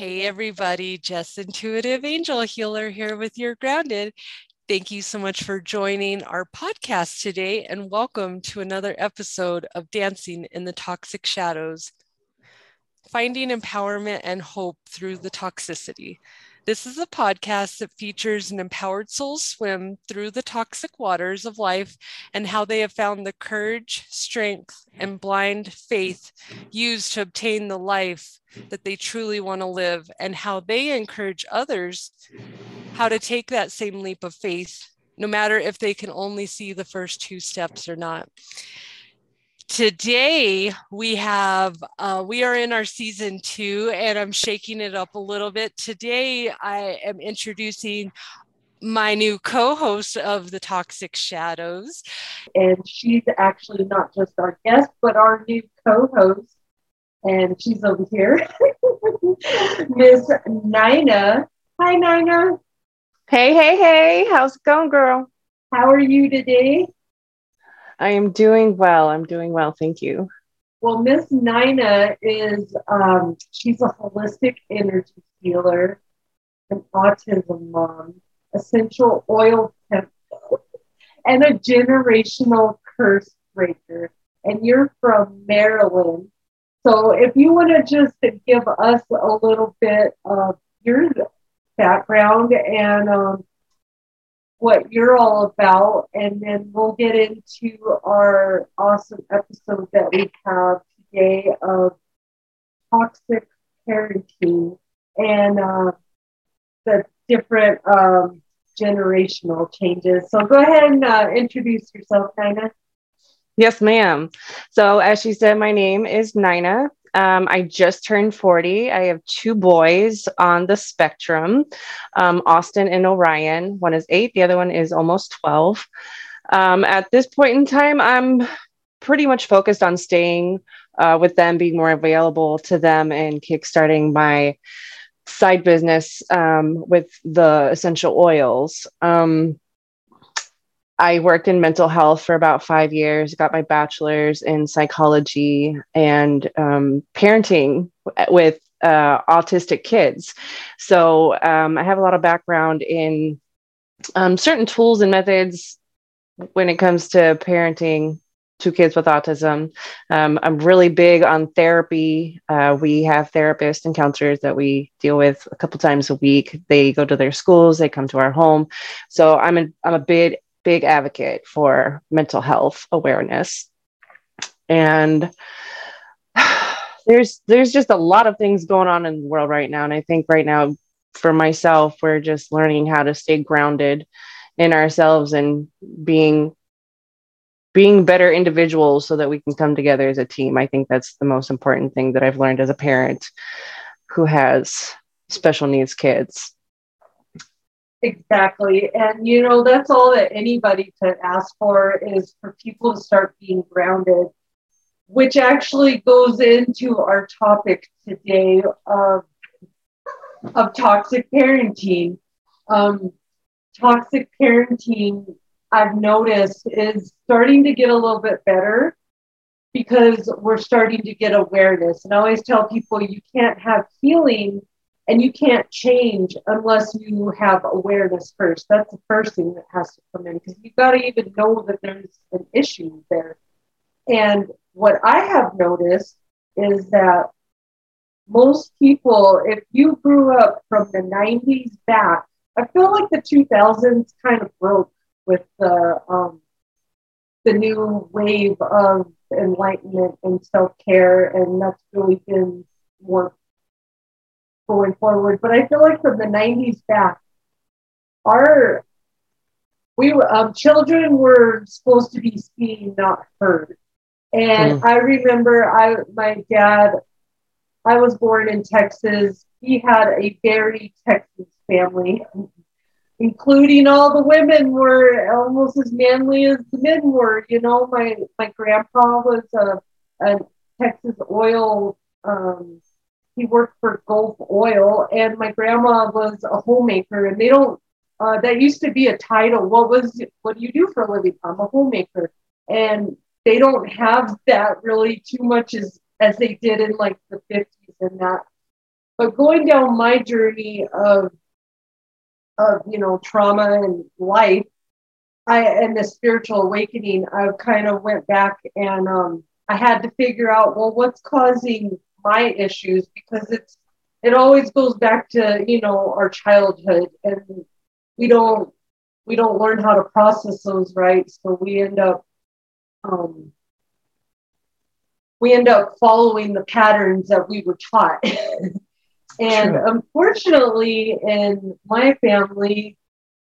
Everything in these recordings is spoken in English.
Hey, everybody, Jess Intuitive Angel Healer here with your Grounded. Thank you so much for joining our podcast today, and welcome to another episode of Dancing in the Toxic Shadows Finding Empowerment and Hope Through the Toxicity. This is a podcast that features an empowered soul swim through the toxic waters of life and how they have found the courage, strength, and blind faith used to obtain the life that they truly want to live, and how they encourage others how to take that same leap of faith, no matter if they can only see the first two steps or not today we have uh, we are in our season two and i'm shaking it up a little bit. Today i am introducing my new co-host of the toxic shadows. And she's actually not just our guest but our new co-host. And she's over here. Miss nina. Hi nina. Hey hey hey. How's it going girl? How are you today I am doing well. I'm doing well. Thank you. Well, Miss Nina is, um, she's a holistic energy healer, an autism mom, essential oil temp, and a generational curse breaker. And you're from Maryland. So if you want to just give us a little bit of your background and um, what you're all about, and then we'll get into our awesome episode that we have today of toxic parenting and uh, the different um, generational changes. So go ahead and uh, introduce yourself, Nina. Yes, ma'am. So, as she said, my name is Nina. Um, I just turned 40. I have two boys on the spectrum um, Austin and Orion. One is eight, the other one is almost 12. Um, at this point in time, I'm pretty much focused on staying uh, with them, being more available to them, and kickstarting my side business um, with the essential oils. Um, I worked in mental health for about five years, got my bachelor's in psychology and um, parenting with uh, autistic kids. So um, I have a lot of background in um, certain tools and methods when it comes to parenting two kids with autism. Um, I'm really big on therapy. Uh, we have therapists and counselors that we deal with a couple times a week. They go to their schools, they come to our home. So I'm a, I'm a big big advocate for mental health awareness. And there's there's just a lot of things going on in the world right now and I think right now for myself we're just learning how to stay grounded in ourselves and being being better individuals so that we can come together as a team. I think that's the most important thing that I've learned as a parent who has special needs kids. Exactly. And, you know, that's all that anybody could ask for is for people to start being grounded, which actually goes into our topic today of, of toxic parenting. Um, toxic parenting, I've noticed, is starting to get a little bit better because we're starting to get awareness. And I always tell people you can't have healing and you can't change unless you have awareness first. That's the first thing that has to come in because you've got to even know that there's an issue there. And what I have noticed is that most people, if you grew up from the 90s back, I feel like the 2000s kind of broke with the um, the new wave of enlightenment and self care, and that's really been more going forward. But I feel like from the 90s back, our we were um, children were supposed to be seen, not heard. And mm. I remember I my dad, I was born in Texas. He had a very Texas family, including all the women were almost as manly as the men were. You know, my my grandpa was a, a Texas oil um, he worked for Gulf Oil, and my grandma was a homemaker. And they don't. Uh, that used to be a title. What was? What do you do for a living? I'm a homemaker, and they don't have that really too much as as they did in like the 50s and that. But going down my journey of of you know trauma and life, I and the spiritual awakening, I kind of went back and um, I had to figure out well what's causing my issues because it's it always goes back to you know our childhood and we don't we don't learn how to process those right so we end up um, we end up following the patterns that we were taught. And True. unfortunately in my family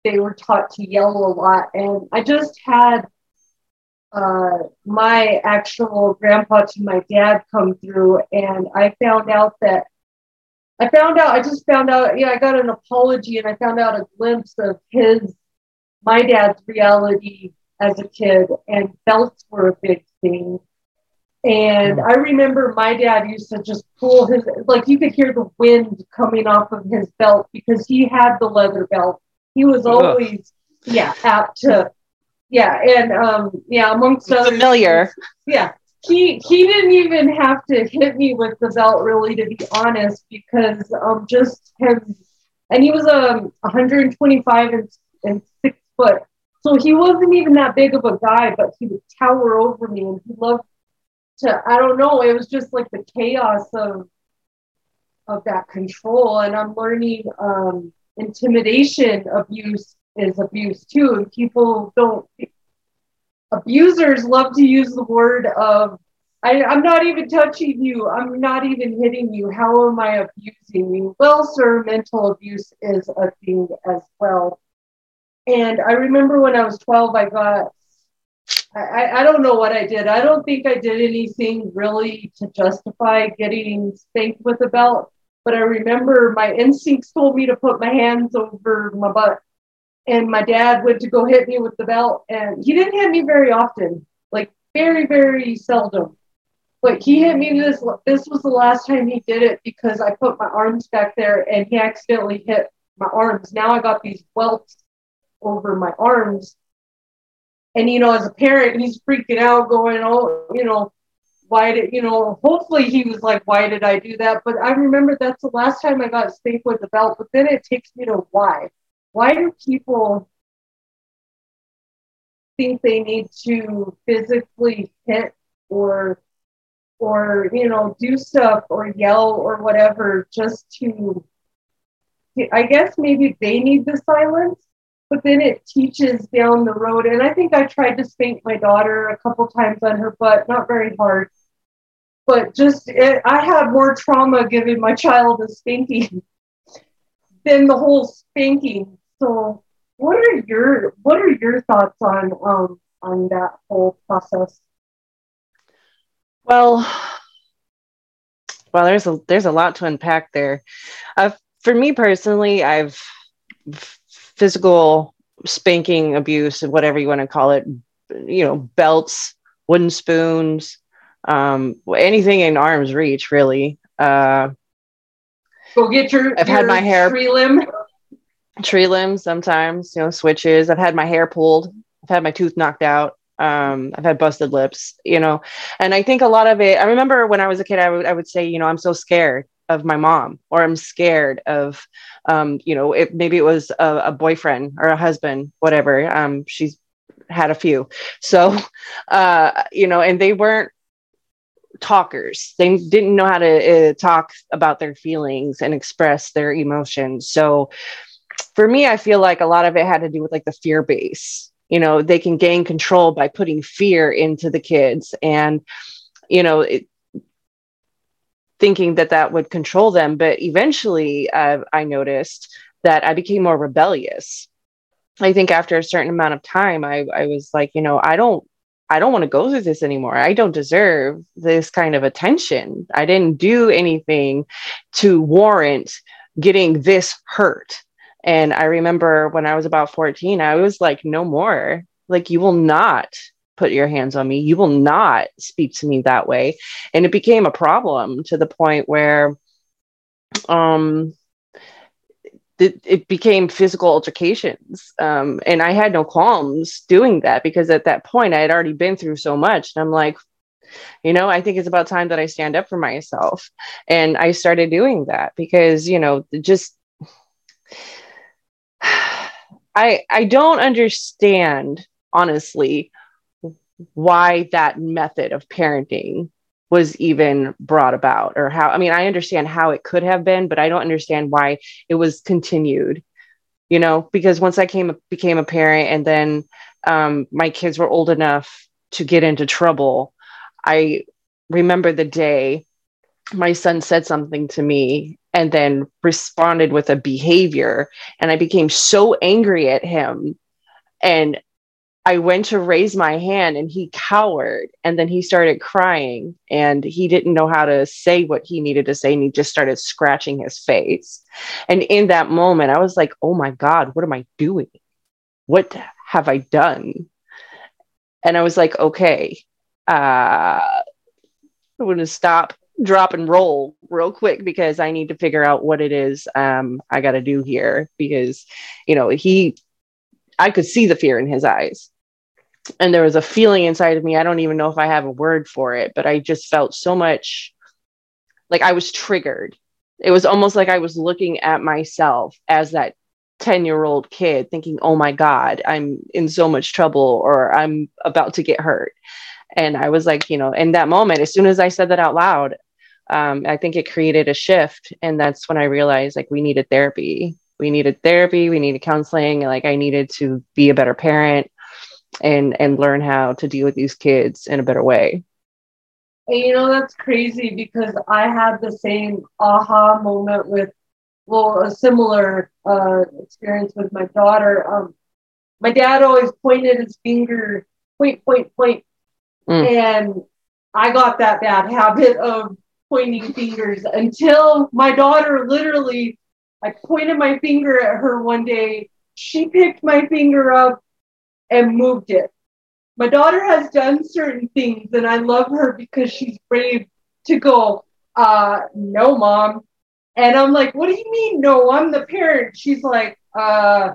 they were taught to yell a lot. And i just had uh, my actual grandpa to my dad come through and i found out that I found out, I just found out, yeah, I got an apology and I found out a glimpse of his, my dad's reality as a kid, and belts were a big thing. And I remember my dad used to just pull his, like you could hear the wind coming off of his belt because he had the leather belt. He was always, yeah, apt to, yeah, and um, yeah, amongst other familiar, yeah, he he didn't even have to hit me with the belt really to be honest because um just him and he was um 125 and, and six foot. So he wasn't even that big of a guy but he would tower over me and he loved to i don't know it was just like the chaos of of that control and i'm learning um intimidation abuse is abuse too and people don't abusers love to use the word of I, am not even touching you. I'm not even hitting you. How am I abusing you? Well, sir, mental abuse is a thing as well. And I remember when I was 12, I got, I, I don't know what I did. I don't think I did anything really to justify getting spanked with a belt. But I remember my instincts told me to put my hands over my butt and my dad went to go hit me with the belt and he didn't hit me very often like very very seldom. But he hit me this this was the last time he did it because i put my arms back there and he accidentally hit my arms. Now i got these welts over my arms. And you know as a parent he's freaking out going oh you know why did you know hopefully he was like why did i do that? But i remember that's the last time i got spanked with the belt but then it takes me to why why do people think they need to physically hit or or you know do stuff or yell or whatever just to i guess maybe they need the silence but then it teaches down the road. And i think i tried to spank my daughter a couple times on her butt not very hard but just it, i had more trauma giving my child a spanking than the whole spanking so, what are your what are your thoughts on um, on that whole process? Well, well, there's a there's a lot to unpack there. Uh, for me personally, I've physical spanking abuse, whatever you want to call it, you know, belts, wooden spoons, um, anything in arm's reach, really. Uh, Go get your. I've your had my hair tree limb tree limbs sometimes, you know, switches. I've had my hair pulled. I've had my tooth knocked out. Um, I've had busted lips, you know, and I think a lot of it, I remember when I was a kid, I would, I would say, you know, I'm so scared of my mom, or I'm scared of, um, you know, it, maybe it was a, a, boyfriend or a husband, whatever. Um, she's had a few. So, uh, you know, and they weren't talkers. They didn't know how to uh, talk about their feelings and express their emotions. So, for me, I feel like a lot of it had to do with like the fear base. You know, they can gain control by putting fear into the kids and, you know, it, thinking that that would control them. But eventually, uh, I noticed that I became more rebellious. I think after a certain amount of time, I, I was like, you know, I don't I don't want to go through this anymore. I don't deserve this kind of attention. I didn't do anything to warrant getting this hurt. And I remember when I was about 14, I was like, no more. Like, you will not put your hands on me. You will not speak to me that way. And it became a problem to the point where um, it, it became physical altercations. Um, and I had no qualms doing that because at that point I had already been through so much. And I'm like, You know, I think it's about time that I stand up for myself. And I started doing that because, you know, just I I don't understand honestly why that method of parenting was even brought about or how I mean I understand how it could have been but I don't understand why it was continued you know because once I came became a parent and then um, my kids were old enough to get into trouble I remember the day my son said something to me and then responded with a behavior and I became so angry at him and I went to raise my hand and he cowered and then he started crying and he didn't know how to say what he needed to say and he just started scratching his face. And in that moment, I was like, oh my God, what am I doing? What have I done? And I was like, okay, uh, I'm going to stop, drop, and roll real quick because I need to figure out what it is um, I got to do here because, you know, he I could see the fear in his eyes. And there was a feeling inside of me. I don't even know if I have a word for it, but I just felt so much like I was triggered. It was almost like I was looking at myself as that 10 year old kid thinking, oh my God, I'm in so much trouble or I'm about to get hurt. And I was like, you know, in that moment, as soon as I said that out loud, um, I think it created a shift. And that's when I realized like we needed therapy we needed therapy we needed counseling like i needed to be a better parent and and learn how to deal with these kids in a better way and you know that's crazy because i had the same aha moment with well a similar uh, experience with my daughter um, my dad always pointed his finger point point point mm. and i got that bad habit of pointing fingers until my daughter literally I pointed my finger at her one day. She picked my finger up and moved it. My daughter has done certain things, and I love her because she's brave to go, uh, no, mom. And I'm like, what do you mean, no? I'm the parent. She's like, uh,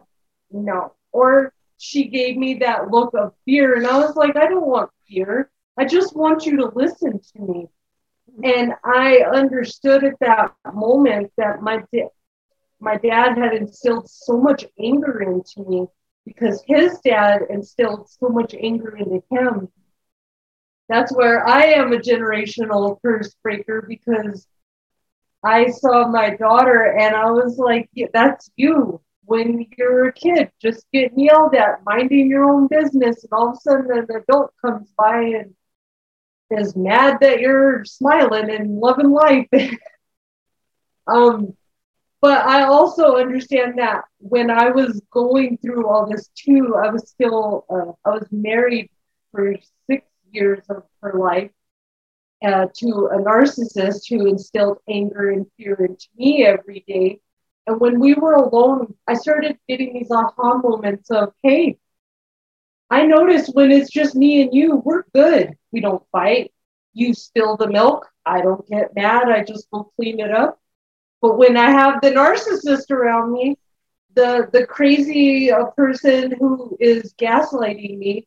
no. Or she gave me that look of fear, and I was like, I don't want fear. I just want you to listen to me. And I understood at that moment that my my dad had instilled so much anger into me because his dad instilled so much anger into him. That's where I am a generational curse breaker because I saw my daughter and I was like, yeah, that's you when you're a kid, just getting yelled at, minding your own business, and all of a sudden an adult comes by and is mad that you're smiling and loving life. um, but I also understand that when I was going through all this too, I was still, uh, I was married for six years of her life uh, to a narcissist who instilled anger and fear into me every day. And when we were alone, I started getting these aha moments of, hey, I notice when it's just me and you, we're good. We don't fight. You spill the milk. I don't get mad. I just go clean it up. But when I have the narcissist around me, the the crazy uh, person who is gaslighting me,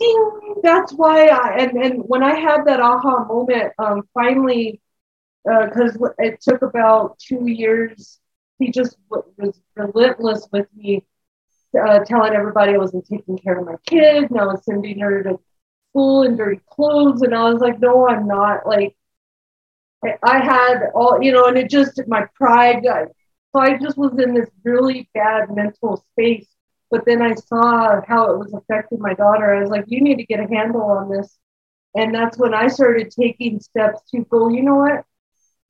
ding, that's why I and and when I had that aha moment, um, finally, because uh, it took about two years, he just was relentless with me, uh, telling everybody I wasn't taking care of my kid, and I was sending her to school in dirty clothes, and I was like, no, I'm not. Like I had all, you know, and it just, my pride, so I just was in this really bad mental space. But then I saw how it was affecting my daughter. I was like, you need to get a handle on this. And that's when I started taking steps to go, you know what?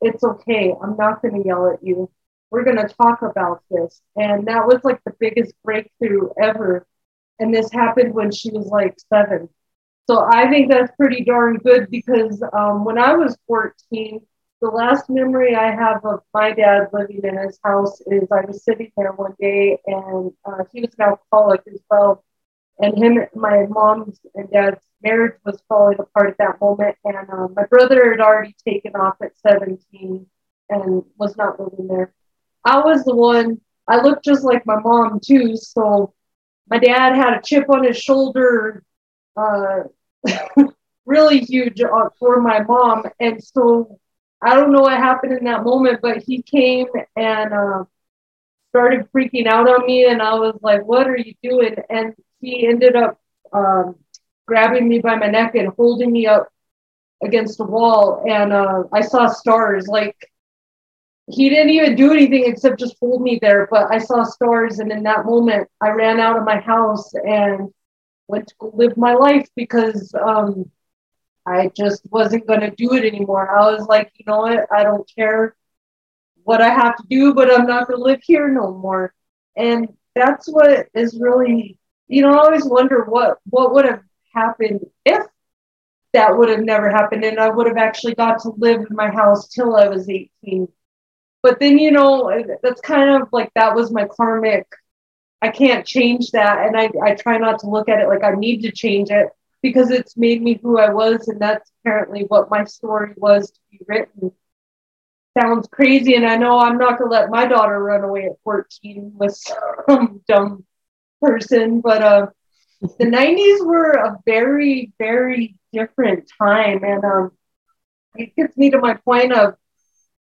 It's okay. I'm not going to yell at you. We're going to talk about this. And that was like the biggest breakthrough ever. And this happened when she was like seven. So I think that's pretty darn good because um, when I was 14, the last memory I have of my dad living in his house is I was sitting there one day and uh, he was an alcoholic as well. And him, my mom's and dad's marriage was falling apart at that moment. And uh, my brother had already taken off at 17 and was not living there. I was the one, I looked just like my mom too. So my dad had a chip on his shoulder. Uh, really huge uh, for my mom. And so I don't know what happened in that moment, but he came and uh, started freaking out on me. And I was like, What are you doing? And he ended up um, grabbing me by my neck and holding me up against a wall. And uh, I saw stars. Like, he didn't even do anything except just hold me there. But I saw stars. And in that moment, I ran out of my house and went to live my life because um, I just wasn't going to do it anymore. I was like, you know what? I don't care what I have to do, but I'm not going to live here no more. And that's what is really, you know, I always wonder what what would have happened if that would have never happened and I would have actually got to live in my house till I was 18. But then, you know, that's kind of like that was my karmic. I can't change that. And I, I try not to look at it like I need to change it because it's made me who I was, and that's apparently what my story was to be written. Sounds crazy, and I know I'm not gonna let my daughter run away at 14 with some dumb person, but uh, the 90s were a very, very different time, and um, it gets me to my point of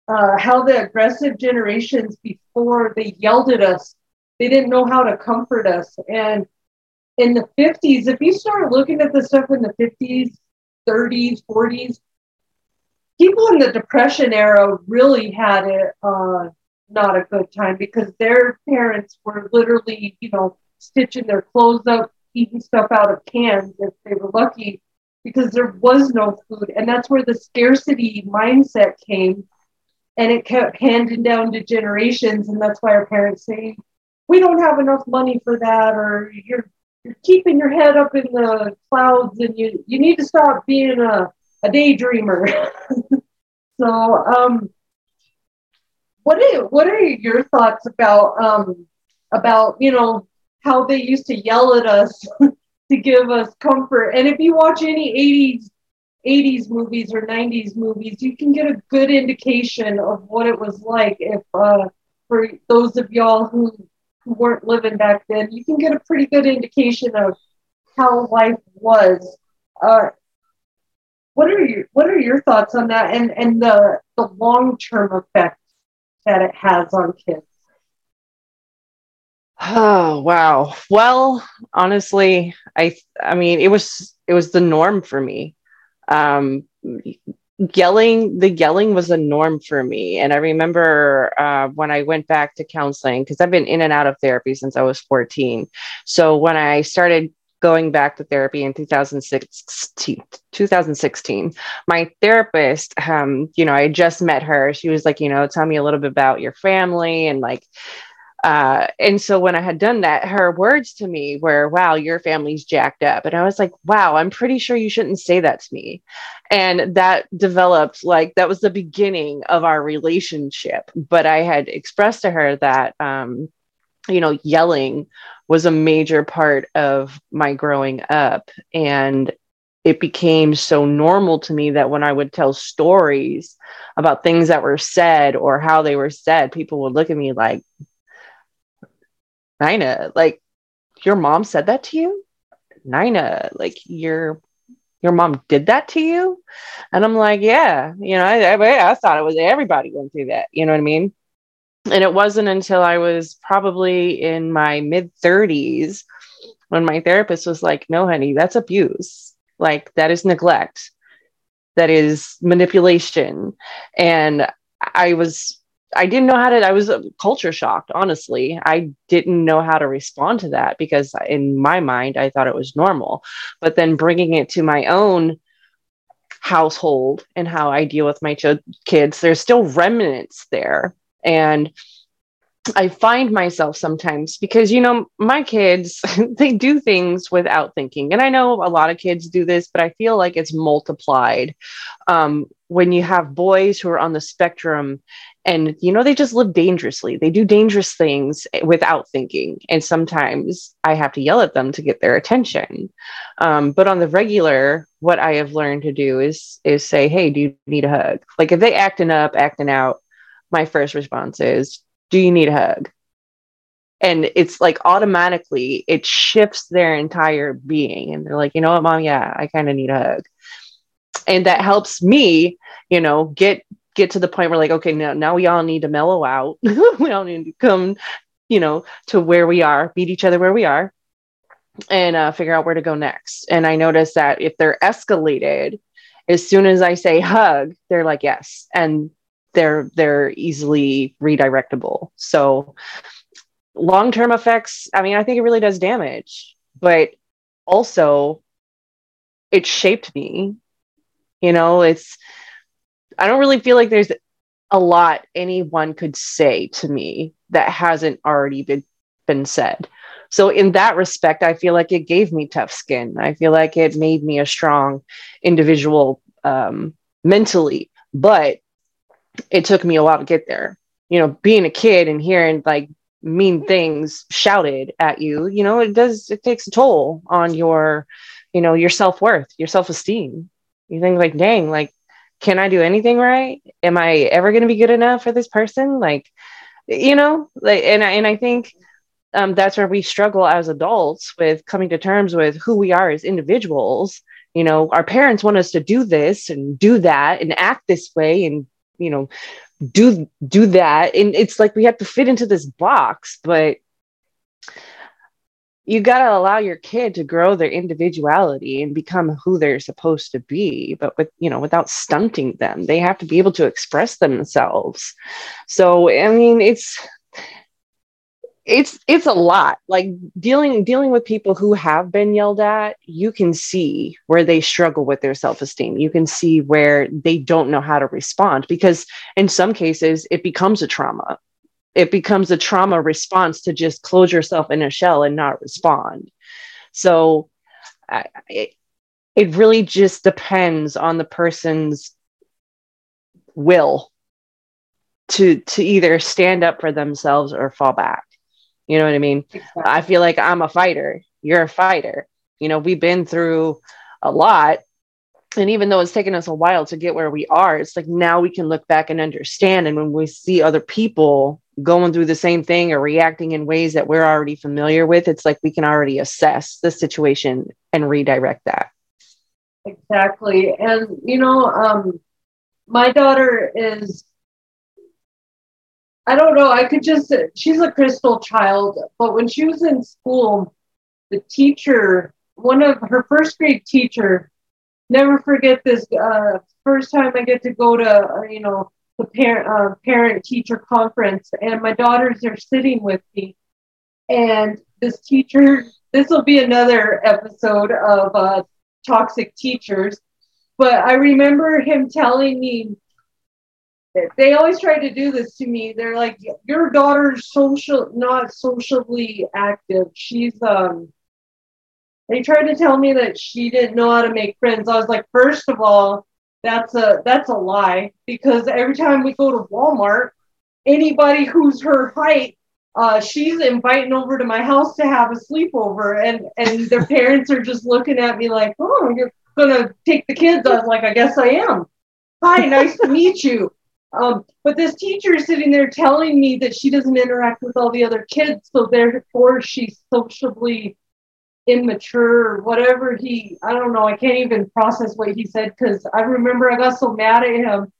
uh, how the aggressive generations before they yelled at us, they didn't know how to comfort us, and in the 50s, if you start looking at the stuff in the 50s, 30s, 40s, people in the Depression era really had it uh, not a good time because their parents were literally, you know, stitching their clothes up, eating stuff out of cans if they were lucky because there was no food. And that's where the scarcity mindset came. And it kept handing down to generations. And that's why our parents say, we don't have enough money for that, or you're you're keeping your head up in the clouds and you, you need to stop being a, a daydreamer. so, um, what are, what are your thoughts about, um, about, you know, how they used to yell at us to give us comfort? And if you watch any 80s 80s movies or 90s movies, you can get a good indication of what it was like if uh, for those of y'all who who weren't living back then, you can get a pretty good indication of how life was. Uh, what are your What are your thoughts on that, and and the the long term effect that it has on kids? Oh wow. Well, honestly, I I mean it was it was the norm for me. Um, yelling the yelling was a norm for me. And i remember uh, when i went back to counseling because i've been in and out of therapy since i was 14 so when i started going back to therapy in 2016 2016 my therapist um you know i just met her. She was like you know tell me a little bit about your family and like uh, and so when I had done that, her words to me were, wow, your family's jacked up. And I was like, wow, I'm pretty sure you shouldn't say that to me. And that developed like that was the beginning of our relationship. But I had expressed to her that, um, you know, yelling was a major part of my growing up. And it became so normal to me that when I would tell stories about things that were said or how they were said, people would look at me like, Nina, like your mom said that to you? Nina, like your your mom did that to you? And I'm like, yeah, you know, I, I, I thought it was everybody went through that. You know what I mean? And it wasn't until I was probably in my mid 30s when my therapist was like, no, honey, that's abuse. Like, that is neglect. That is manipulation. And I was I didn't know how to, I was culture shocked, honestly. I didn't know how to respond to that because in my mind, I thought it was normal. But then bringing it to my own household and how I deal with my ch- kids, there's still remnants there. And I find myself sometimes because, you know, my kids, they do things without thinking. And I know a lot of kids do this, but I feel like it's multiplied um, when you have boys who are on the spectrum and, you know, they just live dangerously. They do dangerous things without thinking. And sometimes I have to yell at them to get their attention. Um, but on the regular, what I have learned to do is, is say, hey, do you need a hug? Like if they acting up, acting out, my first response is do you need a hug? And it's like automatically it shifts their entire being. And they're like, you know what, mom? Yeah, I kind of need a hug. And that helps me you know get get to the point where like okay now now we all need to mellow out. We all need to come you know to where we are meet each other where we are and uh, figure out where to go next. And i notice that if they're escalated as soon as i say hug they're like yes and they're they're easily redirectable. So long-term effects i mean i think it really does damage but also it shaped me you know it's i don't really feel like there's a lot anyone could say to me that hasn't already been been said. So in that respect i feel like it gave me tough skin. I feel like it made me a strong individual um, mentally but it took me a while to get there. You know being a kid and hearing like mean things shouted at you you know it does it takes a toll on your you know your self-worth your self-esteem you think like dang like can i do anything right? Am i ever going to be good enough for this person? Like you know like and I, and I think um, that's where we struggle as adults with coming to terms with who we are as individuals. You know our parents want us to do this and do that and act this way and you know do do that. And it's like we have to fit into this box but you got to allow your kid to grow their individuality and become who they're supposed to be but with you know without stunting them. They have to be able to express themselves. So i mean it's it's it's a lot. Like dealing dealing with people who have been yelled at you can see where they struggle with their self-esteem. You can see where they don't know how to respond because in some cases it becomes a trauma it becomes a trauma response to just close yourself in a shell and not respond so I, it, it really just depends on the person's will to to either stand up for themselves or fall back you know what I mean? Exactly. I feel like I'm a fighter. You're a fighter. You know, we've been through a lot. And even though it's taken us a while to get where we are, it's like now we can look back and understand. And when we see other people going through the same thing or reacting in ways that we're already familiar with, it's like we can already assess the situation and redirect that. Exactly. And, you know, um, my daughter is I don't know. I could just, she's a crystal child, but when she was in school, the teacher, one of her first grade teacher, never forget this. Uh, first time I get to go to, uh, you know, the parent uh, parent teacher conference, and my daughters are sitting with me, and this teacher. This will be another episode of uh, toxic teachers, but I remember him telling me they always try to do this to me. They're like, your daughter's social, not socially active. She's um. They tried to tell me that she didn't know how to make friends. I was like, first of all, that's a that's a lie because every time we go to Walmart, anybody who's her height, uh, she's inviting over to my house to have a sleepover, and and their parents are just looking at me like, oh, you're gonna take the kids. I was like, I guess I am. Hi, nice to meet you. Um, but this teacher is sitting there telling me that she doesn't interact with all the other kids, so therefore she's socially immature or whatever he I don't know, I can't even process what he said because I remember I got so mad at him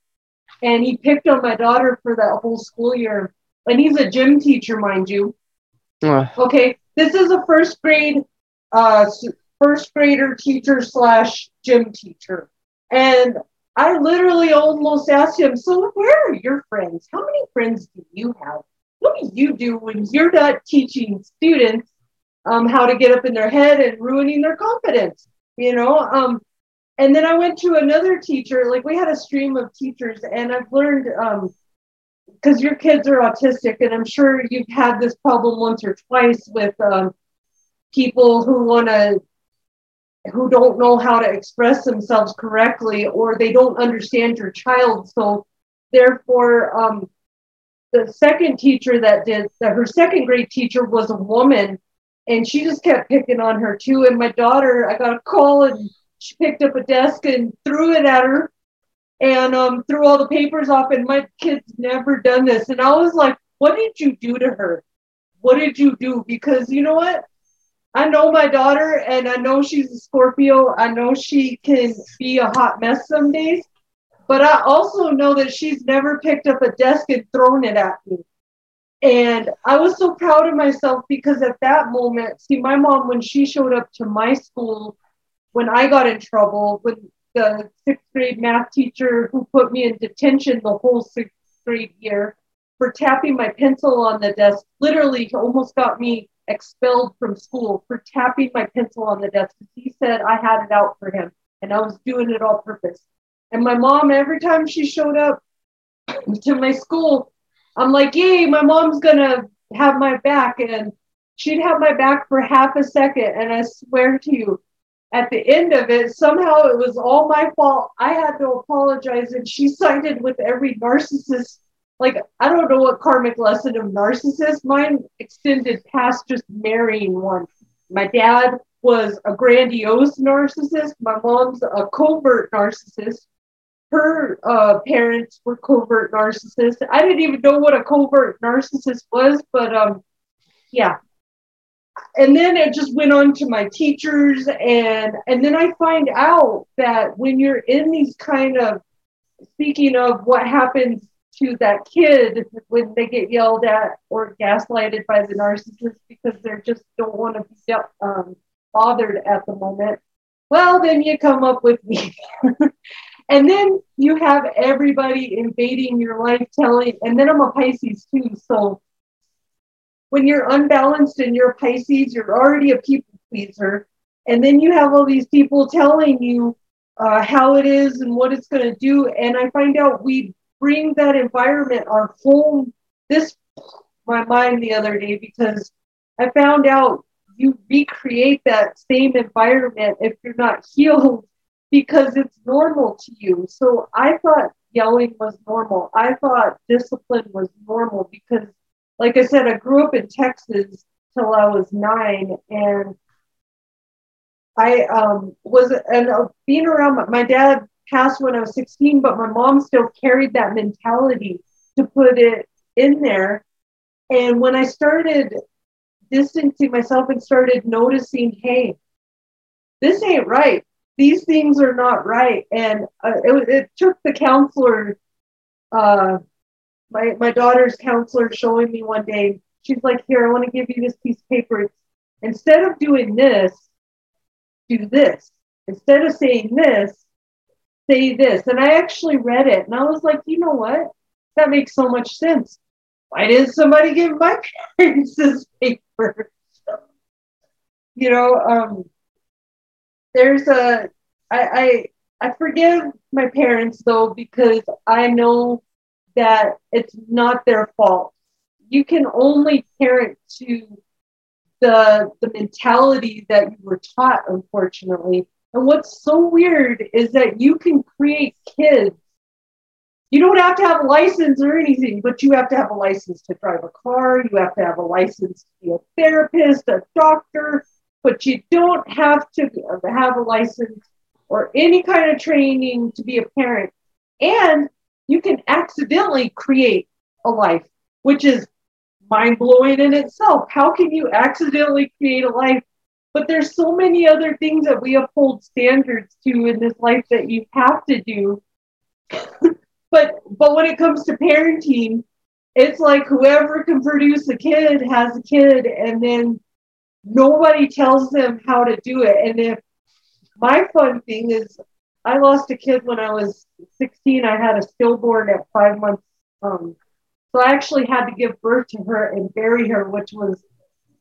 and he picked on my daughter for that whole school year. And he's a gym teacher, mind you. Uh. Okay, this is a first grade uh first grader teacher slash gym teacher. And I literally almost asked him, So, where are your friends? How many friends do you have? What do you do when you're not teaching students um, how to get up in their head and ruining their confidence? You know, um, and then I went to another teacher. Like we had a stream of teachers, and I've learned because um, your kids are autistic, and I'm sure you've had this problem once or twice with um, people who want to who don't know how to express themselves correctly or they don't understand your child. So therefore, um, the second teacher that did that, her second grade teacher was a woman and she just kept picking on her too. And my daughter, I got a call and she picked up a desk and threw it at her and um, threw all the papers off. And my kid's never done this. And I was like, what did you do to her? What did you do? Because you know what? I know my daughter and I know she's a Scorpio. I know she can be a hot mess some days, but I also know that she's never picked up a desk and thrown it at me. And I was so proud of myself because at that moment, see, my mom, when she showed up to my school, when I got in trouble, when the sixth grade math teacher who put me in detention the whole sixth grade year for tapping my pencil on the desk, literally almost got me expelled from school for tapping my pencil on the desk because he said I had it out for him and I was doing it all purpose. And my mom, every time she showed up to my school, I'm like, yay, my mom's gonna have my back. And she'd have my back for half a second. And I swear to you, at the end of it, somehow it was all my fault. I had to apologize. And she sided with every narcissist. Like, I don't know what karmic lesson of narcissist. Mine extended past just marrying one. My dad was a grandiose narcissist. My mom's a covert narcissist her uh, parents were covert narcissists. I didn't even know what a covert narcissist was, but um, yeah. And then it just went on to my teachers, and and then I find out that when you're in these kind of speaking of what happens to that kid when they get yelled at or gaslighted by the narcissist because they just don't want to be um, bothered at the moment. Well, then you come up with me. And then you have everybody invading your life, telling, and then I'm a Pisces too. So when you're unbalanced and you're Pisces, you're already a people pleaser. And then you have all these people telling you uh, how it is and what it's going to do. And I find out we bring that environment, our home, this my mind the other day because I found out you recreate that same environment if you're not healed because it's normal to you. So I thought yelling was normal. I thought discipline was normal because, like I said, I grew up in Texas till I was nine, and I um, was and uh, being around my, my dad passed when I was 16, but my mom still carried that mentality to put it in there. And when I started distancing myself and started noticing, hey, this ain't right these things are not right. And uh, it, it, took the counselor, uh, my, my daughter's counselor showing me one day, she's like, here, I want to give you this piece of paper. Instead of doing this, do this. Instead of saying this, say this. And I actually read it and I was like, you know what? That makes so much sense. Why didn't somebody give my parents this paper? you know, um, there's a I, I I forgive my parents though because I know that it's not their fault. You can only parent to the the mentality that you were taught, unfortunately. And what's so weird is that you can create kids. You don't have to have a license or anything, but you have to have a license to drive a car. You have to have a license to be a therapist, a doctor, but you don't have to have a license or any kind of training to be a parent. And you can accidentally create a life, which is mind blowing in itself. How can you accidentally create a life? But there's so many other things that we uphold standards to in this life that you have to do. but but when it comes to parenting, it's like whoever can produce a kid has a kid, and then nobody tells them how to do it. And if my fun thing is, I lost a kid when I was 16. I had a stillborn at five months. Um, so I actually had to give birth to her and bury her, which was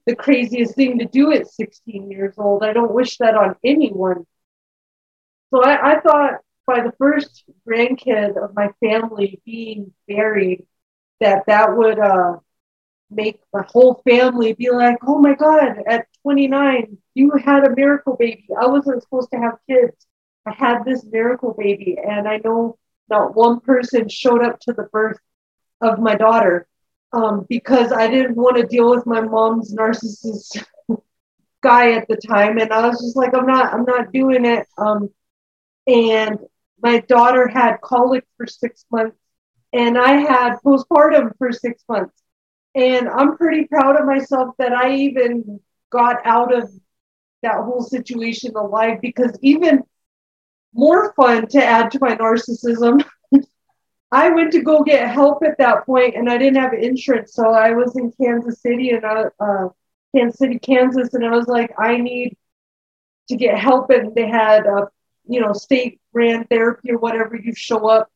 the craziest thing to do at 16 years old. I don't wish that on anyone. So I, I thought by the first grandkid of my family being buried, that that would uh, make the whole family be like, oh my God, at 29, you had a miracle baby. I wasn't supposed to have kids. I had this miracle baby. And I know not one person showed up to the birth of my daughter um, because I didn't want to deal with my mom's narcissist guy at the time. And I was just like, I'm not, I'm not doing it. Um, and my daughter had colic for six months and I had postpartum for six months. And I'm pretty proud of myself that I even got out of that whole situation alive because even more fun to add to my narcissism. I went to go get help at that point and I didn't have insurance. So I was in Kansas City and I, uh, Kansas City, Kansas, and I was like, I need to get help. And they had, a, you know, state ran therapy or whatever. You show up.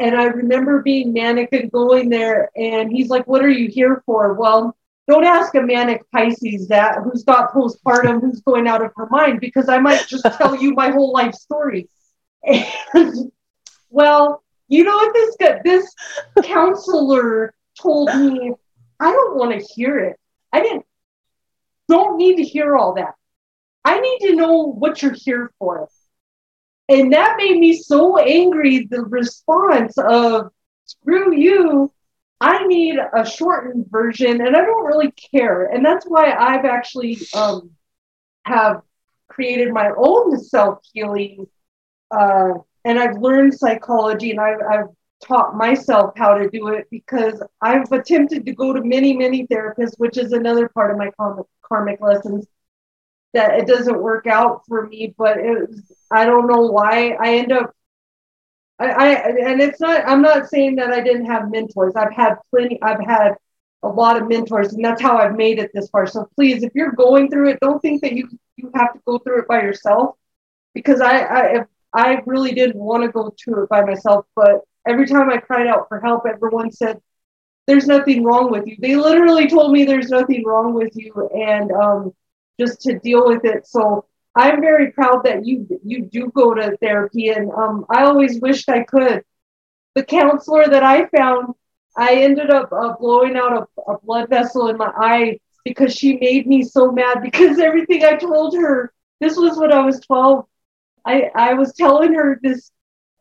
And I remember being manic and going there. And he's like, What are you here for? Well, don't ask a manic Pisces that who's got postpartum, who's going out of her mind, because I might just tell you my whole life story. And well, you know what this this counselor told me? I don't want to hear it. I didn't don't need to hear all that. I need to know what you're here for. And that made me so angry. The response of screw you, I need a shortened version and I don't really care. And that's why I've actually um, have created my own self healing. Uh, and I've learned psychology and I've, I've taught myself how to do it because I've attempted to go to many, many therapists, which is another part of my karmic, karmic lessons that it doesn't work out for me. But it, was, I don't know why I end up. I, I and it's not. I'm not saying that I didn't have mentors. I've had plenty. I've had a lot of mentors, and that's how I've made it this far. So please, if you're going through it, don't think that you you have to go through it by yourself. Because I I I really didn't want to go through it by myself, but every time I cried out for help, everyone said, "There's nothing wrong with you." They literally told me there's nothing wrong with you, and um, just to deal with it. So I'm very proud that you you do go to therapy, and um, I always wished I could. The counselor that I found, I ended up uh, blowing out a, a blood vessel in my eye because she made me so mad because everything I told her. This was when I was 12. I, I was telling her this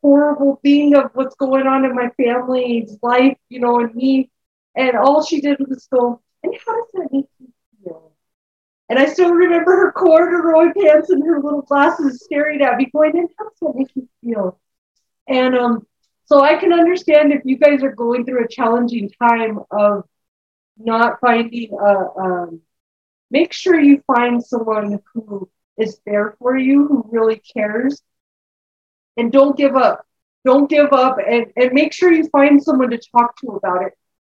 horrible thing of what's going on in my family's life, you know, and me. And all she did was go, and how does that make? And I still remember her corduroy pants and her little glasses staring at me, going, and how does that make you feel? And um, so I can understand if you guys are going through a challenging time of not finding a, um, make sure you find someone who is there for you, who really cares. And don't give up. Don't give up and, and make sure you find someone to talk to about it.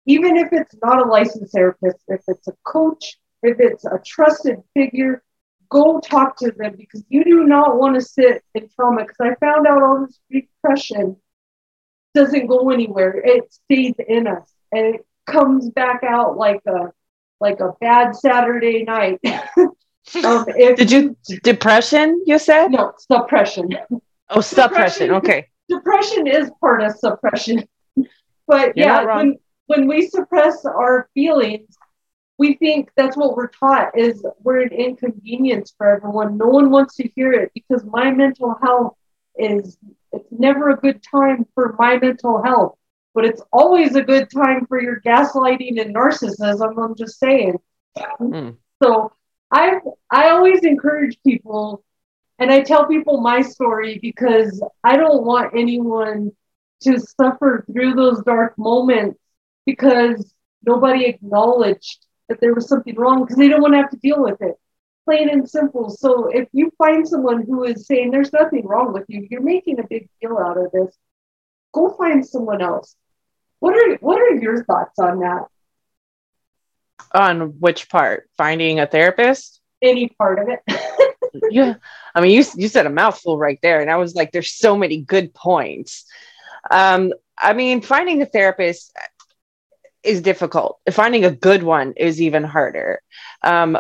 Even if it's not a licensed therapist, if it's a coach, if it's a trusted figure, go talk to them because you do not want to sit in trauma. Because I found out all this repression doesn't go anywhere. It stays in us and it comes back out like a like a bad Saturday night. um, Did you depression? You said no suppression. Oh, suppression. Okay. Depression is part of suppression, but You're yeah, when when we suppress our feelings, we think that's what we're taught is we're an inconvenience for everyone. No one wants to hear it because my mental health is it's never a good time for my mental health, but it's always a good time for your gaslighting and narcissism. I'm just saying. Mm. So I I always encourage people and I tell people my story because I don't want anyone to suffer through those dark moments because nobody acknowledged that there was something wrong because they don't want to have to deal with it. Plain and simple. So if you find someone who is saying there's nothing wrong with you, you're making a big deal out of this, go find someone else. What are what are your thoughts on that? On which part? Finding a therapist? Any part of it. yeah. I mean, you you said a mouthful right there, and I was like, there's so many good points. Um, I mean, finding a therapist is difficult. Finding a good one is even harder. Um,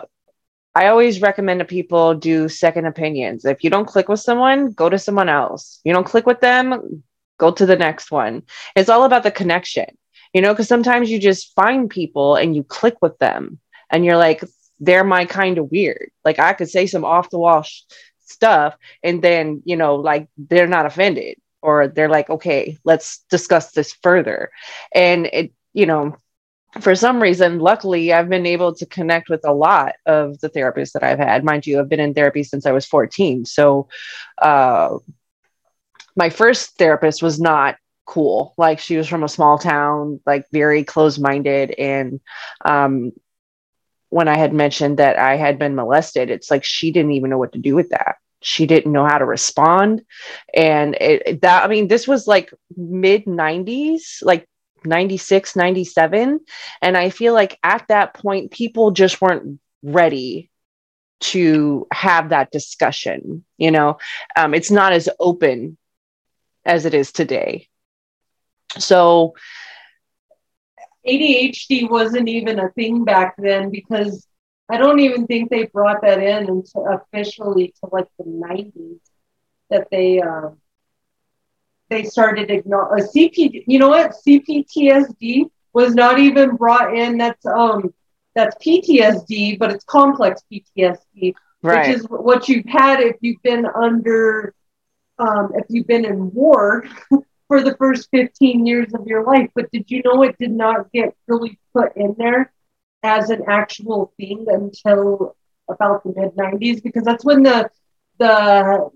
I always recommend to people do second opinions. If you don't click with someone, go to someone else. You don't click with them, go to the next one. It's all about the connection, you know, because sometimes you just find people and you click with them and you're like, they're my kind of weird. Like I could say some off the wall sh- stuff and then, you know, like they're not offended or they're like, okay, let's discuss this further. And it, you know, for some reason, luckily, I've been able to connect with a lot of the therapists that I've had. Mind you, I've been in therapy since I was 14. So, uh, my first therapist was not cool. Like, she was from a small town, like, very close minded. And um, when I had mentioned that I had been molested, it's like she didn't even know what to do with that. She didn't know how to respond. And it, that, I mean, this was like mid 90s, like 96, 97. And I feel like at that point, people just weren't ready to have that discussion. You know, um, it's not as open as it is today. So, ADHD wasn't even a thing back then because I don't even think they brought that in until officially to like the 90s that they uh, they started ignore a CP. You know what? CPTSD was not even brought in. That's um that's PTSD, but it's complex PTSD, right. which is what you've had if you've been under um, if you've been in war for the first 15 years of your life. But did you know it did not get really put in there as an actual thing until about the mid 90s? Because that's when the the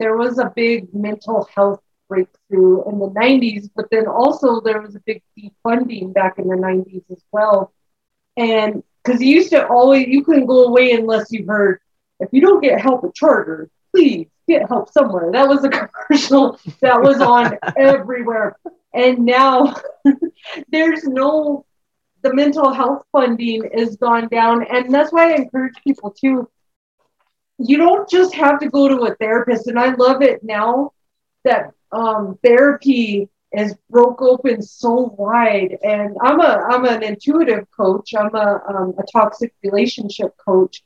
there was a big mental health breakthrough in the 90s, but then also there was a big defunding back in the 90s as well. And because you used to always, you couldn't go away unless you heard, if you don't get help at Charter, please get help somewhere. That was a commercial that was on everywhere. And now there's no, the mental health funding is gone down. And that's why I encourage people to, you don't just have to go to a therapist. And I love it now that um, therapy is broke open so wide. And I'm a I'm an intuitive coach. I'm a um, a toxic relationship coach.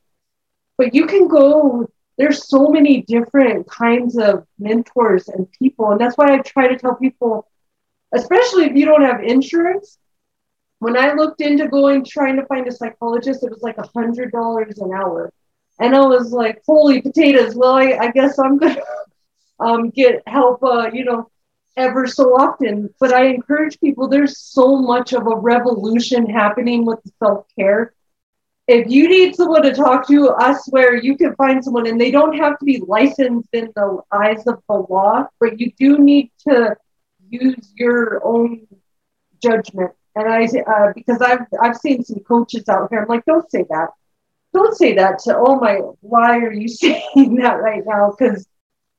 But you can go there's so many different kinds of mentors and people. And that's why I try to tell people, especially if you don't have insurance, when I looked into going trying to find a psychologist, it was like a hundred dollars an hour. And I was like, holy potatoes. Well, I, I guess I'm gonna um, get help uh, you know, ever so often. But I encourage people, there's so much of a revolution happening with self-care if you need someone to talk to, I swear you can find someone, and they don't have to be licensed in the eyes of the law, but you do need to use your own judgment. And I, uh, because I've I've seen some coaches out here, I'm like, don't say that, don't say that to. Oh my, why are you saying that right now? Because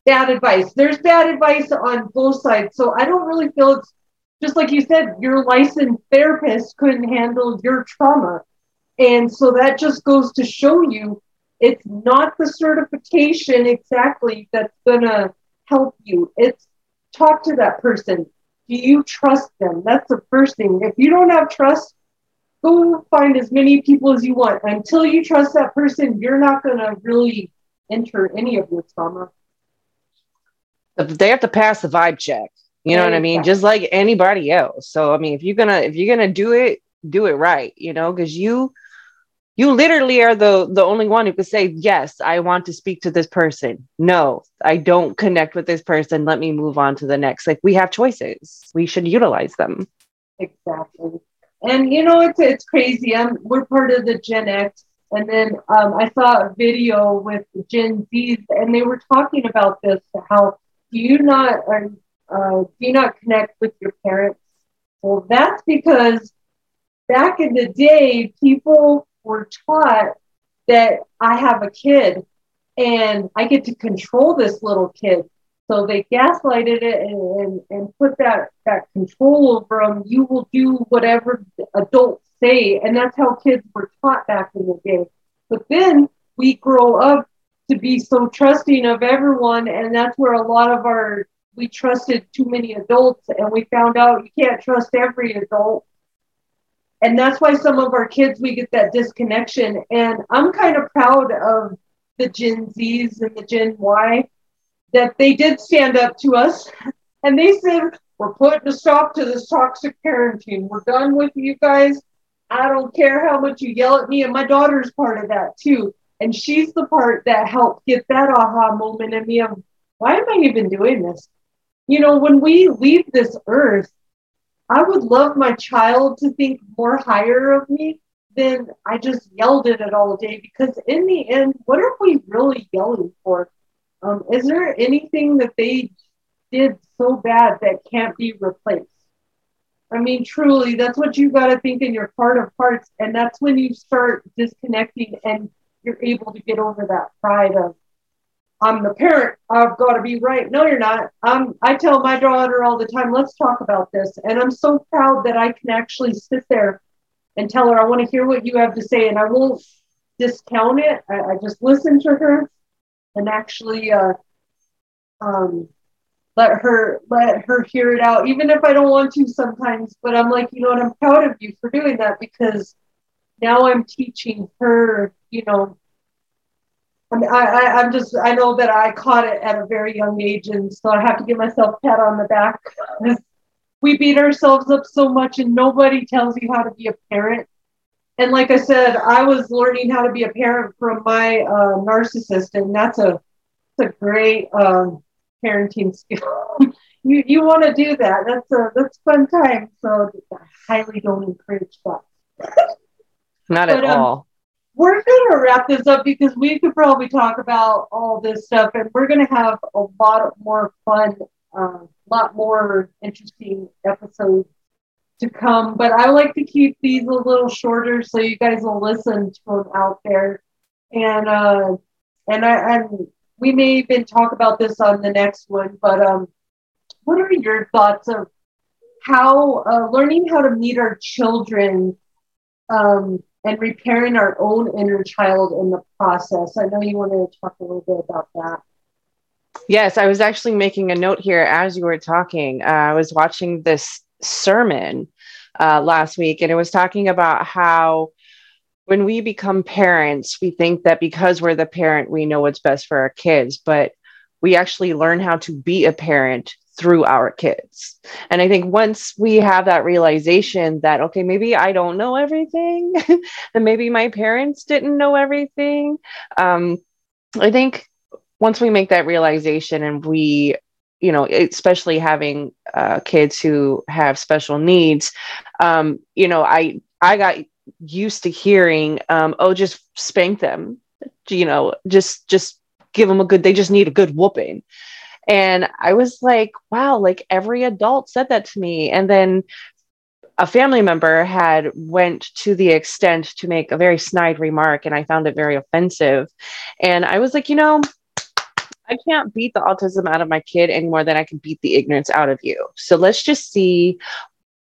bad advice. There's bad advice on both sides, so I don't really feel it's just like you said. Your licensed therapist couldn't handle your trauma and so that just goes to show you it's not the certification exactly that's going to help you. It's talk to that person. Do you trust them? That's the first thing. If you don't have trust, go find as many people as you want. Until you trust that person, you're not going to really enter any of your trauma. They have to pass the vibe check. You know what I mean? Just like anybody else. So I mean, if you're gonna if you're gonna do it, do it right. You know, because you you literally are the the only one who could say yes i want to speak to this person no i don't connect with this person let me move on to the next like we have choices we should utilize them exactly and you know it's it's crazy. I'm we're part of the gen x. And then um, i saw a video with gen z's and they were talking about this how do you not uh, do you not connect with your parents? Well that's because back in the day people were taught that I have a kid and I get to control this little kid. So they gaslighted it and, and, and put that, that control over them. You will do whatever adults say. And that's how kids were taught back in the day. But then we grow up to be so trusting of everyone. And that's where a lot of our, we trusted too many adults and we found out you can't trust every adult and that's why some of our kids we get that disconnection and i'm kind of proud of the gen z's and the gen y that they did stand up to us. And they said we're putting a stop to this toxic parenting. We're done with you guys. I don't care how much you yell at me and my daughter's part of that too. And she's the part that helped get that aha moment in me of why am i even doing this? You know when we leave this earth I would love my child to think more higher of me than I just yelled at it all day. Because in the end, what are we really yelling for? Um, is there anything that they did so bad that can't be replaced? I mean, truly, that's what you got to think in your heart of hearts. And that's when you start disconnecting and you're able to get over that pride of, I'm the parent. I've got to be right. No, you're not. Um, I tell my daughter all the time, let's talk about this. And I'm so proud that I can actually sit there and tell her, I want to hear what you have to say. And I won't discount it. I, I just listen to her and actually uh, um, let her let her hear it out, even if I don't want to sometimes. But I'm like, you know what? I'm proud of you for doing that because now I'm teaching her, you know, I mean, I, I, I'm just, I know that I caught it at a very young age, and so I have to give myself a pat on the back. we beat ourselves up so much, and nobody tells you how to be a parent. And like I said, I was learning how to be a parent from my uh, narcissist, and that's a, that's a great um, parenting skill. you you want to do that? That's a that's fun time. So I highly don't encourage that. Not but, at um, all we're going to wrap this up because we could probably talk about all this stuff and we're going to have a lot more fun, a uh, lot more interesting episodes to come. But I like to keep these a little shorter so you guys will listen to them out there. And, uh, and I, and we may even talk about this on the next one, but, um, what are your thoughts of how uh, learning how to meet our children um, and repairing our own inner child in the process. I know you wanted to talk a little bit about that. Yes, I was actually making a note here as you were talking. Uh, I was watching this sermon uh, last week, and it was talking about how when we become parents, we think that because we're the parent, we know what's best for our kids, but we actually learn how to be a parent through our kids. And I think once we have that realization that, okay, maybe I don't know everything, and maybe my parents didn't know everything, um, I think once we make that realization and we, you know, especially having uh, kids who have special needs, um, you know, I I got used to hearing, um, oh, just spank them, you know, just just give them a good. They just need a good whooping and I was like, wow, like every adult said that to me. And then a family member had went to the extent to make a very snide remark and I found it very offensive. And I was like, you know, I can't beat the autism out of my kid any more than I can beat the ignorance out of you. So let's just see,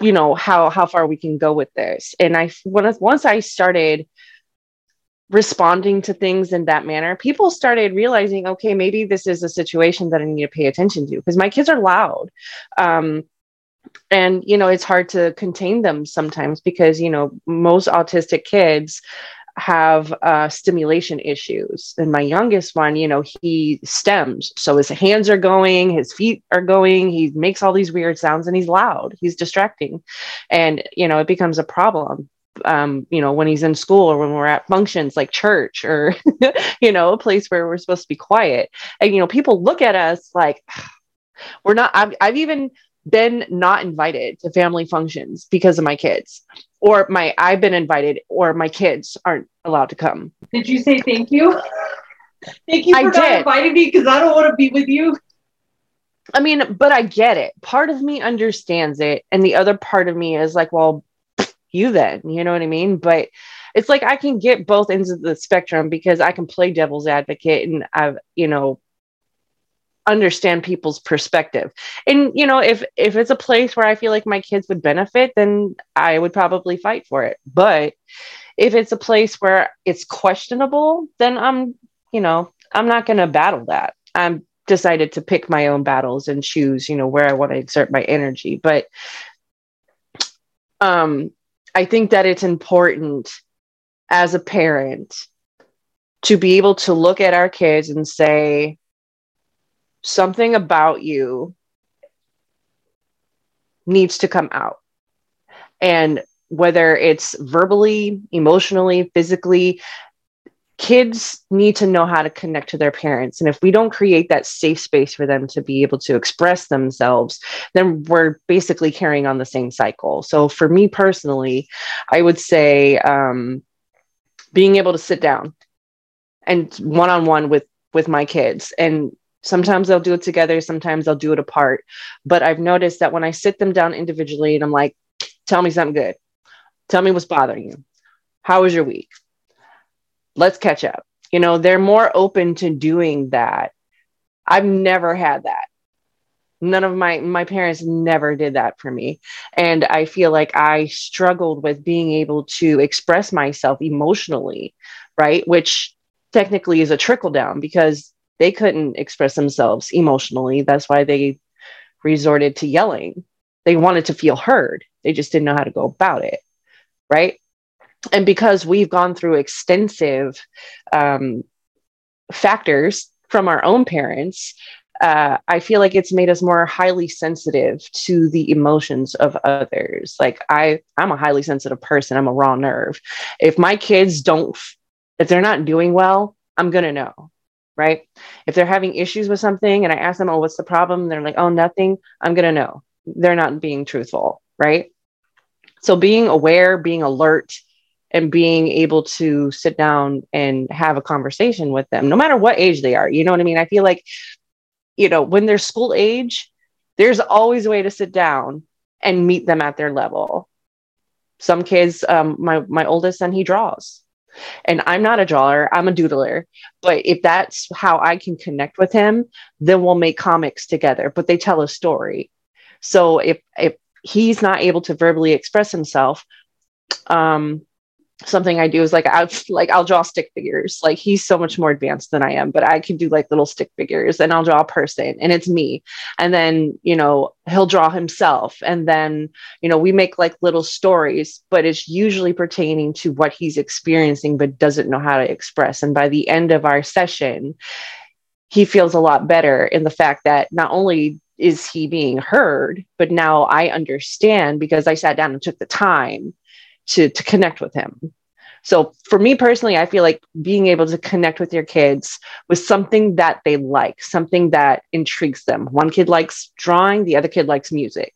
you know, how how far we can go with this. And I once I started responding to things in that manner, people started realizing, okay, maybe this is a situation that I need to pay attention to because my kids are loud. Um, and, you know, it's hard to contain them sometimes because, you know, most autistic kids have uh, stimulation issues. And my youngest one, you know, he stims. So his hands are going, his feet are going, he makes all these weird sounds and he's loud, he's distracting. And, you know, it becomes a problem um, you know, when he's in school or when we're at functions like church or, you know, a place where we're supposed to be quiet. And, you know, people look at us like we're not, I've, I've even been not invited to family functions because of my kids or my, I've been invited or my kids aren't allowed to come. Did you say thank you? thank you for I not did. inviting me because I don't want to be with you. I mean, but I get it. Part of me understands it. And the other part of me is like, well, you then you know what i mean but it's like i can get both ends of the spectrum because i can play devil's advocate and i've you know understand people's perspective. And you know if if it's a place where i feel like my kids would benefit then i would probably fight for it. But if it's a place where it's questionable then i'm you know i'm not going to battle that. I'm decided to pick my own battles and choose you know where i want to exert my energy. But um I think that it's important as a parent to be able to look at our kids and say, something about you needs to come out. And whether it's verbally, emotionally, physically, kids need to know how to connect to their parents. And if we don't create that safe space for them to be able to express themselves, then we're basically carrying on the same cycle. So for me personally, I would say um, being able to sit down and one on one with with my kids and sometimes they'll do it together sometimes they'll do it apart but i've noticed that when i sit them down individually and i'm like Tell me something good. Tell me what's bothering you. How was your week? Let's catch up. You know, they're more open to doing that. I've never had that. None of my my parents never did that for me. And I feel like I struggled with being able to express myself emotionally, right? Which technically is a trickle down because they couldn't express themselves emotionally. That's why they resorted to yelling. They wanted to feel heard. They just didn't know how to go about it. Right. And because we've gone through extensive um, factors from our own parents, uh, I feel like it's made us more highly sensitive to the emotions of others. Like I, I'm a highly sensitive person. I'm a raw nerve. If my kids don't, if they're not doing well, I'm gonna know right? If they're having issues with something and I ask them, oh, what's the problem? They're like, oh, nothing. I'm going to know. They're not being truthful, right? So being aware, being alert, and being able to sit down and have a conversation with them, no matter what age they are. You know what I mean? I feel like, you know, when they're school age, there's always a way to sit down and meet them at their level. Some kids, um, my my oldest son, he draws and I'm not a drawer, I'm a doodler. But if that's how I can connect with him, then we'll make comics together. But they tell a story. So if if he's not able to verbally express himself, um, something I do is like I'll like I'll draw stick figures. Like he's so much more advanced than I am, but I can do like little stick figures and I'll draw a person and it's me. And then, you know, he'll draw himself. And then, you know, we make like little stories, but it's usually pertaining to what he's experiencing but doesn't know how to express. And by the end of our session, he feels a lot better in the fact that not only is he being heard, but now I understand because I sat down and took the time to to connect with him. So for me personally i feel like being able to connect with your kids with something that they like something that intrigues them. One kid likes drawing the other kid likes music.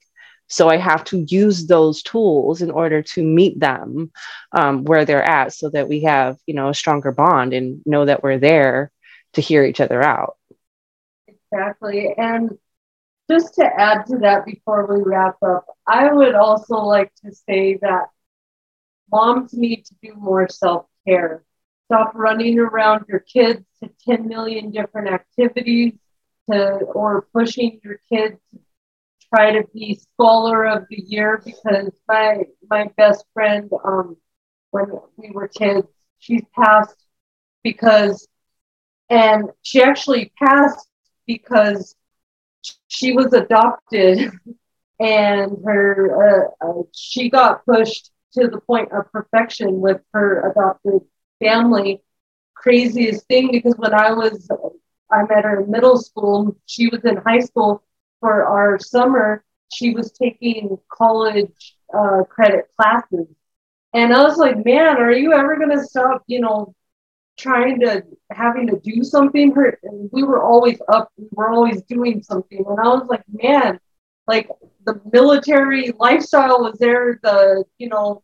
So i have to use those tools in order to meet them um, where they're at so that we have you know a stronger bond and know that we're there to hear each other out. Exactly. And just to add to that before we wrap up i would also like to say that moms need to do more self care. Stop running around your kids to 10 million different activities to, or pushing your kids to try to be scholar of the year because my, my best friend, um, when we were kids, she passed because, and she actually passed because she was adopted and her, uh, uh, she got pushed to the point of perfection with her adopted family. Craziest thing because when I was, I met her in middle school, she was in high school for our summer. She was taking college uh, credit classes. And I was like, man, are you ever going to stop, you know, trying to having to do something? Her, we were always up, we were always doing something. And I was like, man, like the military lifestyle was there, the, you know,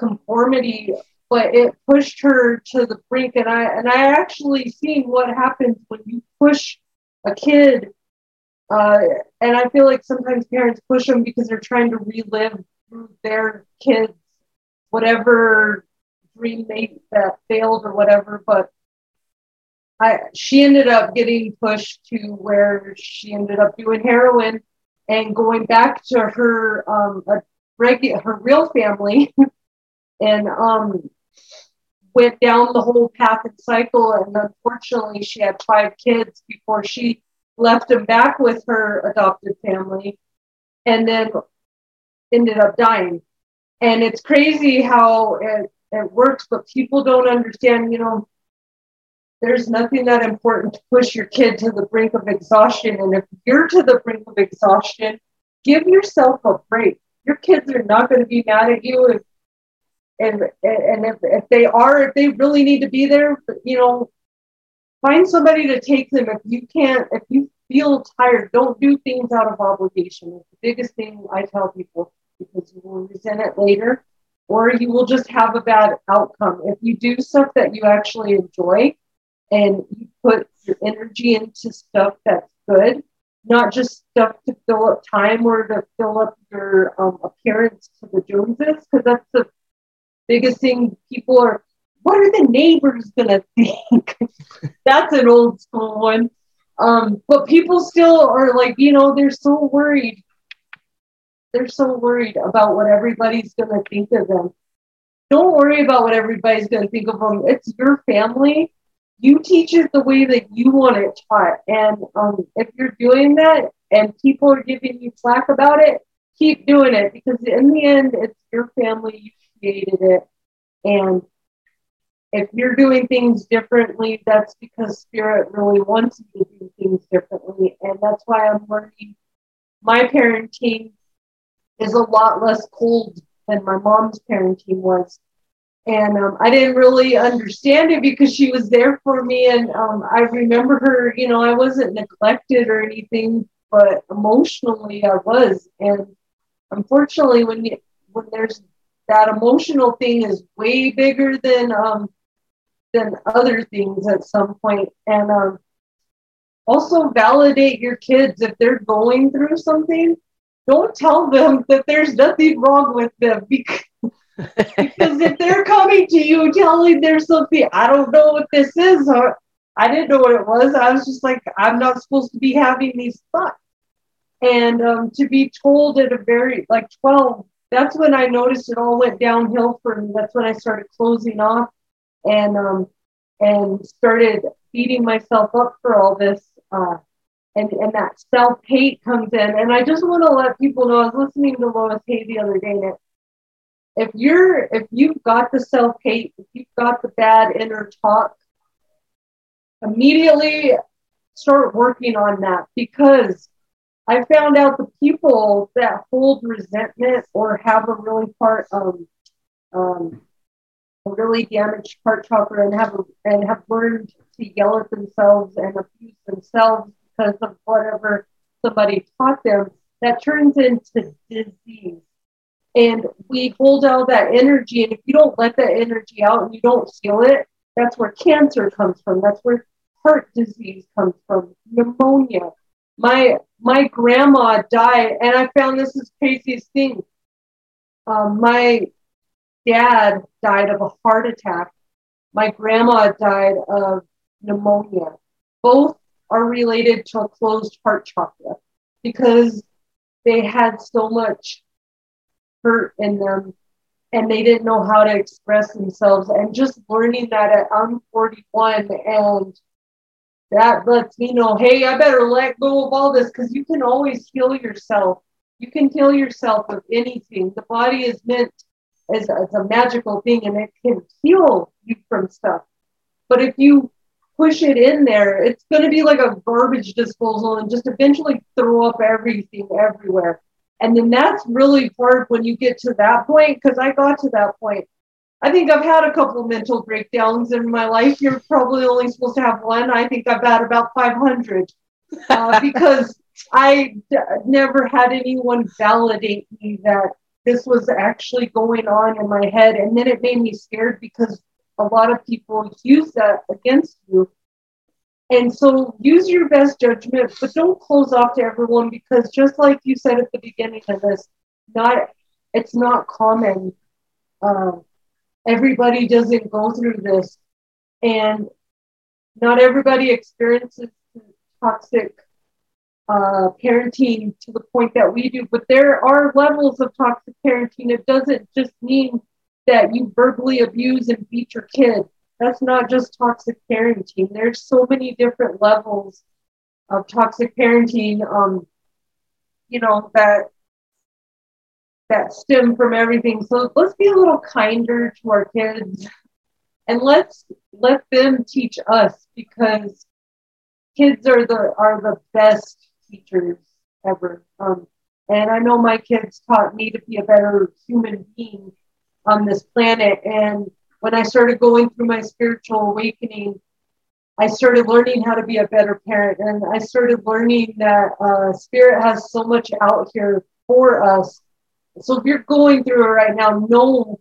conformity, but it pushed her to the brink. And I and I actually seen what happens when you push a kid. Uh, and I feel like sometimes parents push them because they're trying to relive through their kids whatever dream they that failed or whatever. But I she ended up getting pushed to where she ended up doing heroin and going back to her um, a regular her real family and um, went down the whole path and cycle. And unfortunately, she had five kids before she left them back with her adopted family and then ended up dying. And it's crazy how it, it works, but people don't understand, you know, there's nothing that important to push your kid to the brink of exhaustion. And if you're to the brink of exhaustion, give yourself a break. Your kids are not going to be mad at you if and and if, if they are if they really need to be there you know find somebody to take them. If you can't if you feel tired don't do things out of obligation. It's the biggest thing i tell people because you will resent it later or you will just have a bad outcome. If you do stuff that you actually enjoy and you put your energy into stuff that's good not just stuff to fill up time or to fill up your um, appearance to the Joneses, because that's the biggest thing people are. What are the neighbors gonna think? that's an old school one. Um, but people still are like, you know, they're so worried. They're so worried about what everybody's gonna think of them. Don't worry about what everybody's gonna think of them. It's your family you teach it the way that you want it taught. And um, if you're doing that and people are giving you flack about it, keep doing it because in the end, it's your family, you created it. And if you're doing things differently, that's because Spirit really wants you to do things differently. And that's why I'm learning my parenting is a lot less cold than my mom's parenting was and um, I didn't really understand it because she was there for me, and um, I remember her. You know, I wasn't neglected or anything, but emotionally I was. And unfortunately, when you, when there's that emotional thing is way bigger than um, than other things at some point, and um, also validate your kids if they're going through something. Don't tell them that there's nothing wrong with them because because if they're coming to you telling there's something, I don't know what this is, or I didn't know what it was. I was just like, I'm not supposed to be having these thoughts. And um, to be told at a very, like 12, that's when I noticed it all went downhill for me. That's when I started closing off and, um, and started beating myself up for all this. Uh, and, and that self hate comes in. And I just want to let people know I was listening to Louise Hay the other day, and it if you're if you've got the self hate, if you've got the bad inner talk, immediately start working on that because I found out the people that hold resentment or have a really part um, um a really damaged heart chakra and have and have learned to yell at themselves and abuse themselves because of whatever somebody taught them, that turns into disease and we hold all that energy. And if you don't let that energy out and you don't feel it, that's where cancer comes from. That's where heart disease comes from, pneumonia. My my grandma died, and I found this is craziest thing. Um, my dad died of a heart attack. My grandma died of pneumonia. Both are related to a closed heart chakra because they had so much hurt in them and they didn't know how to express themselves. And just learning that at I'm 41 and that lets me know, hey, I better let go of all this because you can always heal yourself. You can heal yourself of anything. The body is meant as, as a magical thing and it can heal you from stuff. But if you push it in there, it's going to be like a garbage disposal and just eventually throw up everything everywhere. And then that's really hard when you get to that point, because I got to that point. I think I've had a couple mental breakdowns in my life. You're probably only supposed to have one. I think I've had about 500 uh, because I d- never had anyone validate me that this was actually going on in my head. And then it made me scared because a lot of people use that against you. And so use your best judgment, but don't close off to everyone because just like you said at the beginning of this, not it's not common. Um, everybody doesn't go through this, and not everybody experiences toxic uh, parenting to the point that we do. But there are levels of toxic parenting. It doesn't just mean that you verbally abuse and beat your kid that's not just toxic parenting. There's so many different levels of toxic parenting. Um, you know that that stem from everything. So let's be a little kinder to our kids, and let's let them teach us because kids are the are the best teachers ever. Um, and I know my kids taught me to be a better human being on this planet, and when I started going through my spiritual awakening, I started learning how to be a better parent. And I started learning that uh, spirit has so much out here for us. So if you're going through it right now, know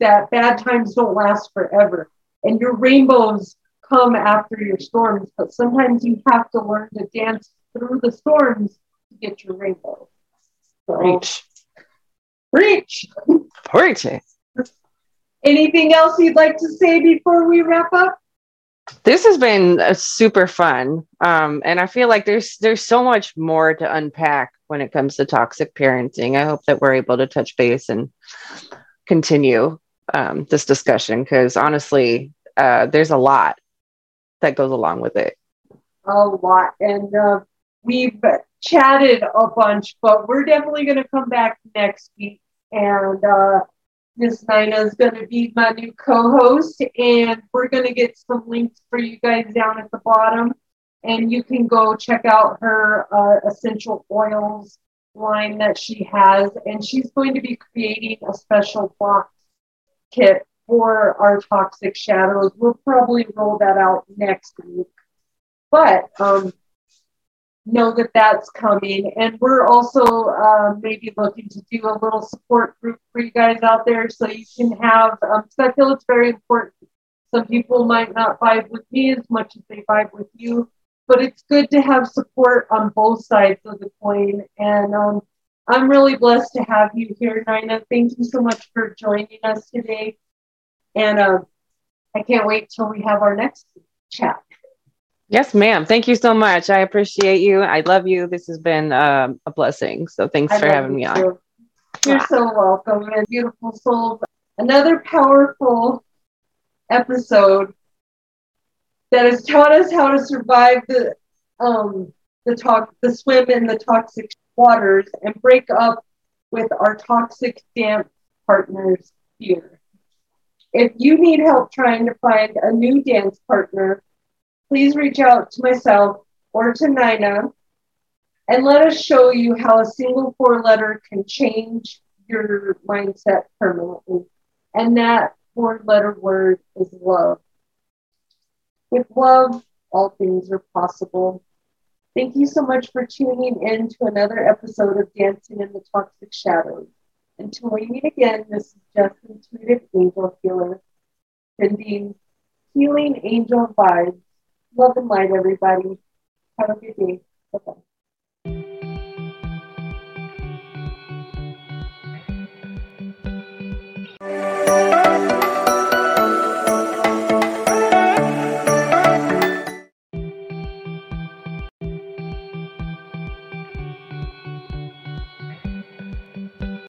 that bad times don't last forever. And your rainbows come after your storms, but sometimes you have to learn to dance through the storms to get your rainbow. So, Reach. Reach. Reach. Anything else you'd like to say before we wrap up? This has been uh, super fun, um, and I feel like there's there's so much more to unpack when it comes to toxic parenting. I hope that we're able to touch base and continue um, this discussion because honestly, uh, there's a lot that goes along with it. A lot, and uh, we've chatted a bunch, but we're definitely going to come back next week and. Uh, Miss Nina is going to be my new co-host, and we're going to get some links for you guys down at the bottom, and you can go check out her uh, essential oils line that she has, and she's going to be creating a special box kit for our toxic shadows. We'll probably roll that out next week, but um, know that that's coming. And we're also uh, maybe looking to do a little support group for you guys out there so you can have, um, I feel it's very important. Some people might not vibe with me as much as they vibe with you, but it's good to have support on both sides of the coin. And um, I'm really blessed to have you here, Nina. Thank you so much for joining us today. And uh, I can't wait till we have our next chat. Yes, ma'am. Thank you so much. I appreciate you. I love you. This has been um, a blessing. So thanks I for having me on. You're wow. so welcome and beautiful souls. Another powerful episode that has taught us how to survive the um the talk the swim in the toxic waters and break up with our toxic damp partners here. If you need help trying to find a new dance partner, please reach out to myself or to Nina and let us show you how a single four letter can change your mindset permanently. And that four letter word is love. With love, all things are possible. Thank you so much for tuning in to another episode of Dancing in the Toxic Shadows. Until we meet again, this is Just Intuitive Angel Healer, sending healing angel vibes Love and light, everybody. Have a good day. Bye-bye.